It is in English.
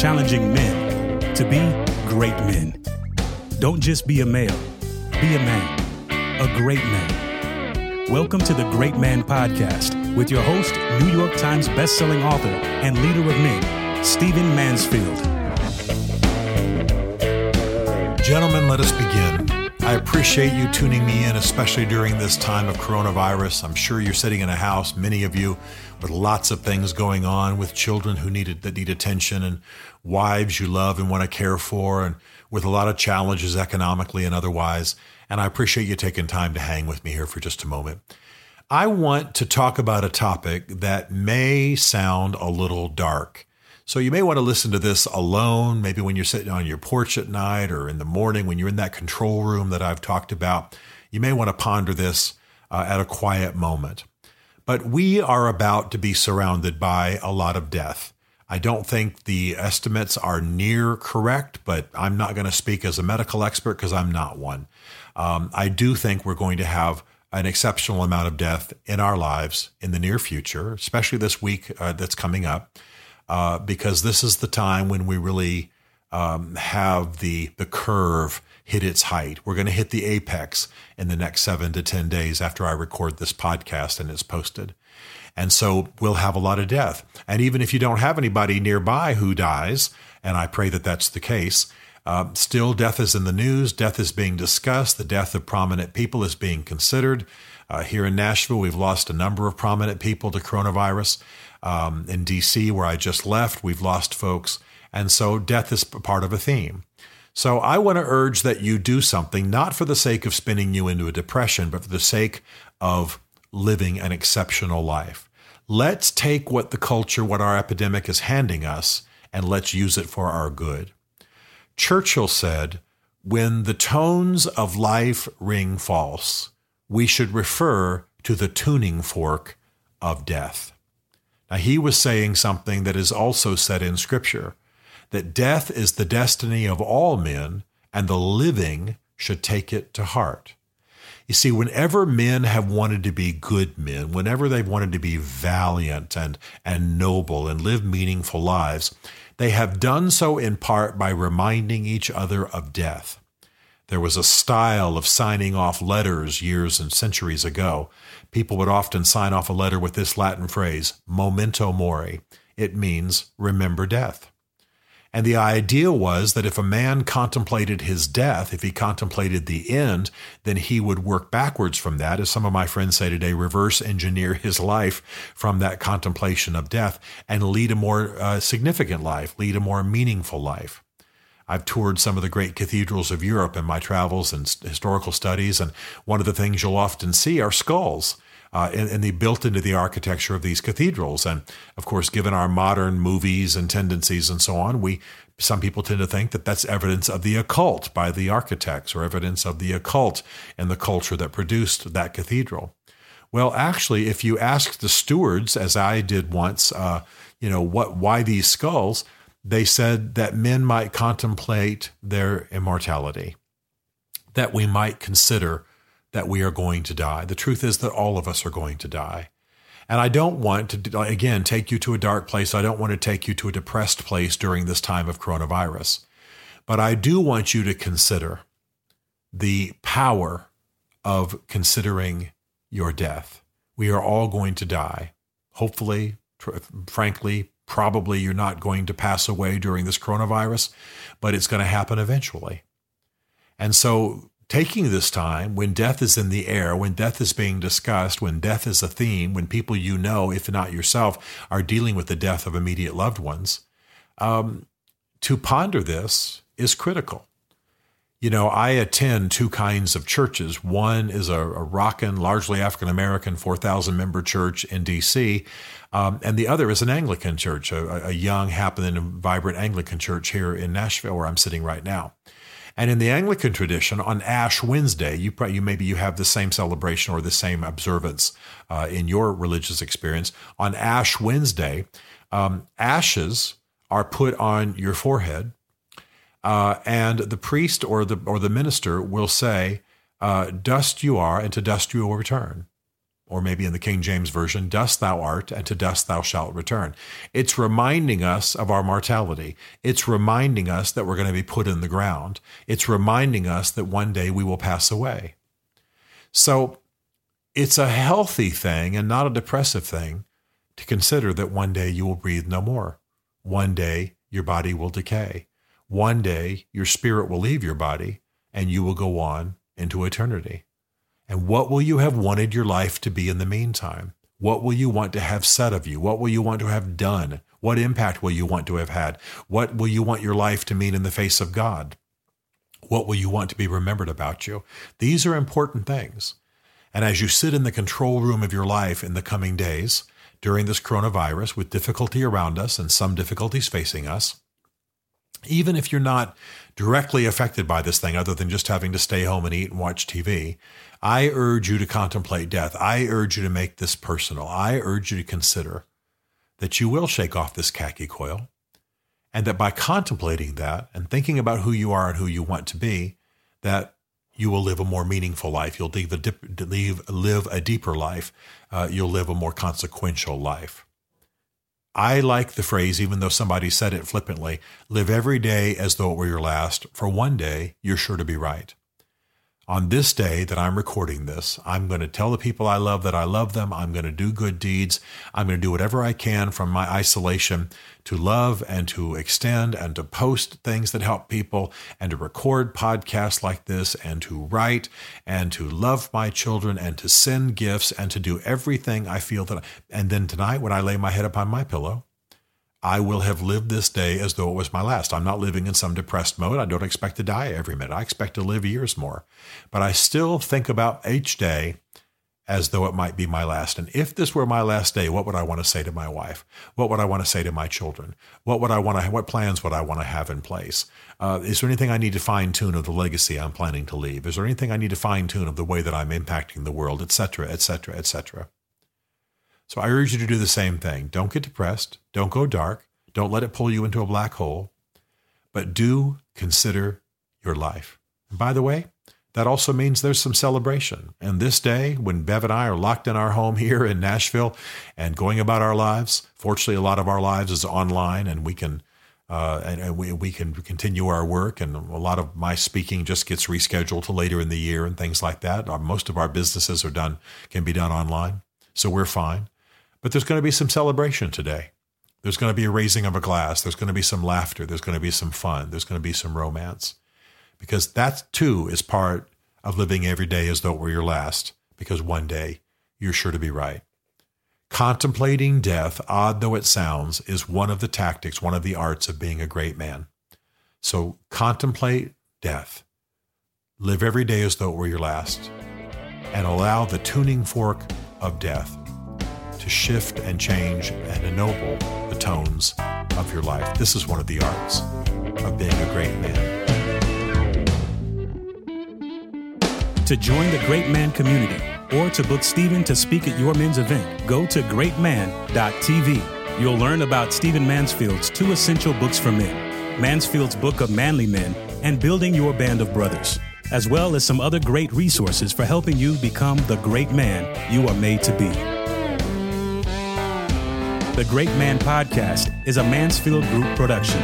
challenging men to be great men. Don't just be a male, be a man, a great man. Welcome to the Great Man Podcast with your host, New York Times bestselling author and leader of men, Stephen Mansfield. Gentlemen, let us begin. I appreciate you tuning me in, especially during this time of coronavirus. I'm sure you're sitting in a house, many of you, with lots of things going on, with children who need that need attention, and wives you love and want to care for, and with a lot of challenges economically and otherwise. And I appreciate you taking time to hang with me here for just a moment. I want to talk about a topic that may sound a little dark. So you may want to listen to this alone, maybe when you're sitting on your porch at night or in the morning when you're in that control room that I've talked about. You may want to ponder this uh, at a quiet moment. But we are about to be surrounded by a lot of death. I don't think the estimates are near correct, but I'm not going to speak as a medical expert because I'm not one. Um, I do think we're going to have an exceptional amount of death in our lives in the near future, especially this week uh, that's coming up uh, because this is the time when we really um, have the the curve hit its height. We're going to hit the apex in the next seven to ten days after I record this podcast and it's posted. And so we'll have a lot of death. And even if you don't have anybody nearby who dies, and I pray that that's the case, uh, still death is in the news. Death is being discussed. The death of prominent people is being considered. Uh, here in Nashville, we've lost a number of prominent people to coronavirus. Um, in DC, where I just left, we've lost folks. And so death is part of a theme. So I want to urge that you do something, not for the sake of spinning you into a depression, but for the sake of living an exceptional life. Let's take what the culture, what our epidemic is handing us, and let's use it for our good. Churchill said, When the tones of life ring false, we should refer to the tuning fork of death. Now, he was saying something that is also said in Scripture that death is the destiny of all men, and the living should take it to heart. You see, whenever men have wanted to be good men, whenever they've wanted to be valiant and, and noble and live meaningful lives, they have done so in part by reminding each other of death. There was a style of signing off letters years and centuries ago. People would often sign off a letter with this Latin phrase, memento mori. It means remember death. And the idea was that if a man contemplated his death, if he contemplated the end, then he would work backwards from that. As some of my friends say today, reverse engineer his life from that contemplation of death and lead a more uh, significant life, lead a more meaningful life. I've toured some of the great cathedrals of Europe in my travels and historical studies, and one of the things you'll often see are skulls. Uh, and, and, they built into the architecture of these cathedrals. And of course, given our modern movies and tendencies and so on, we some people tend to think that that's evidence of the occult by the architects or evidence of the occult in the culture that produced that cathedral. Well, actually, if you ask the stewards, as I did once, uh, you know, what why these skulls, they said that men might contemplate their immortality, that we might consider that we are going to die. The truth is that all of us are going to die. And I don't want to, again, take you to a dark place. I don't want to take you to a depressed place during this time of coronavirus. But I do want you to consider the power of considering your death. We are all going to die. Hopefully, frankly, Probably you're not going to pass away during this coronavirus, but it's going to happen eventually. And so, taking this time when death is in the air, when death is being discussed, when death is a theme, when people you know, if not yourself, are dealing with the death of immediate loved ones, um, to ponder this is critical. You know, I attend two kinds of churches. One is a, a rockin', largely African American, 4,000 member church in DC. Um, and the other is an Anglican church, a, a young, happening, vibrant Anglican church here in Nashville, where I'm sitting right now. And in the Anglican tradition, on Ash Wednesday, you, you maybe you have the same celebration or the same observance uh, in your religious experience. On Ash Wednesday, um, ashes are put on your forehead, uh, and the priest or the or the minister will say, uh, "Dust you are, and to dust you will return." Or maybe in the King James Version, dust thou art, and to dust thou shalt return. It's reminding us of our mortality. It's reminding us that we're going to be put in the ground. It's reminding us that one day we will pass away. So it's a healthy thing and not a depressive thing to consider that one day you will breathe no more. One day your body will decay. One day your spirit will leave your body and you will go on into eternity. And what will you have wanted your life to be in the meantime? What will you want to have said of you? What will you want to have done? What impact will you want to have had? What will you want your life to mean in the face of God? What will you want to be remembered about you? These are important things. And as you sit in the control room of your life in the coming days, during this coronavirus, with difficulty around us and some difficulties facing us, even if you're not directly affected by this thing, other than just having to stay home and eat and watch TV, I urge you to contemplate death. I urge you to make this personal. I urge you to consider that you will shake off this khaki coil, and that by contemplating that and thinking about who you are and who you want to be, that you will live a more meaningful life. You'll live a, dip, live a deeper life. Uh, you'll live a more consequential life. I like the phrase, even though somebody said it flippantly live every day as though it were your last, for one day you're sure to be right on this day that I'm recording this, I'm going to tell the people I love that I love them. I'm going to do good deeds. I'm going to do whatever I can from my isolation to love and to extend and to post things that help people and to record podcasts like this and to write and to love my children and to send gifts and to do everything I feel that. I, and then tonight, when I lay my head upon my pillow, I will have lived this day as though it was my last. I'm not living in some depressed mode. I don't expect to die every minute. I expect to live years more. But I still think about each day as though it might be my last. And if this were my last day, what would I want to say to my wife? What would I want to say to my children? What would I want to? What plans would I want to have in place? Uh, is there anything I need to fine tune of the legacy I'm planning to leave? Is there anything I need to fine tune of the way that I'm impacting the world, et cetera, et cetera, et cetera? So I urge you to do the same thing. Don't get depressed. Don't go dark. Don't let it pull you into a black hole. But do consider your life. And by the way, that also means there's some celebration. And this day, when Bev and I are locked in our home here in Nashville and going about our lives, fortunately, a lot of our lives is online and we can. Uh, and, and we, we can continue our work, and a lot of my speaking just gets rescheduled to later in the year and things like that. Most of our businesses are done can be done online, so we're fine. But there's going to be some celebration today. There's going to be a raising of a glass. There's going to be some laughter. There's going to be some fun. There's going to be some romance. Because that too is part of living every day as though it were your last, because one day you're sure to be right. Contemplating death, odd though it sounds, is one of the tactics, one of the arts of being a great man. So contemplate death. Live every day as though it were your last, and allow the tuning fork of death to shift and change and ennoble the tones of your life. This is one of the arts of being a great man. To join the Great Man community or to book Stephen to speak at your men's event, go to greatman.tv. You'll learn about Stephen Mansfield's two essential books for men Mansfield's Book of Manly Men and Building Your Band of Brothers, as well as some other great resources for helping you become the great man you are made to be. The Great Man Podcast is a Mansfield Group production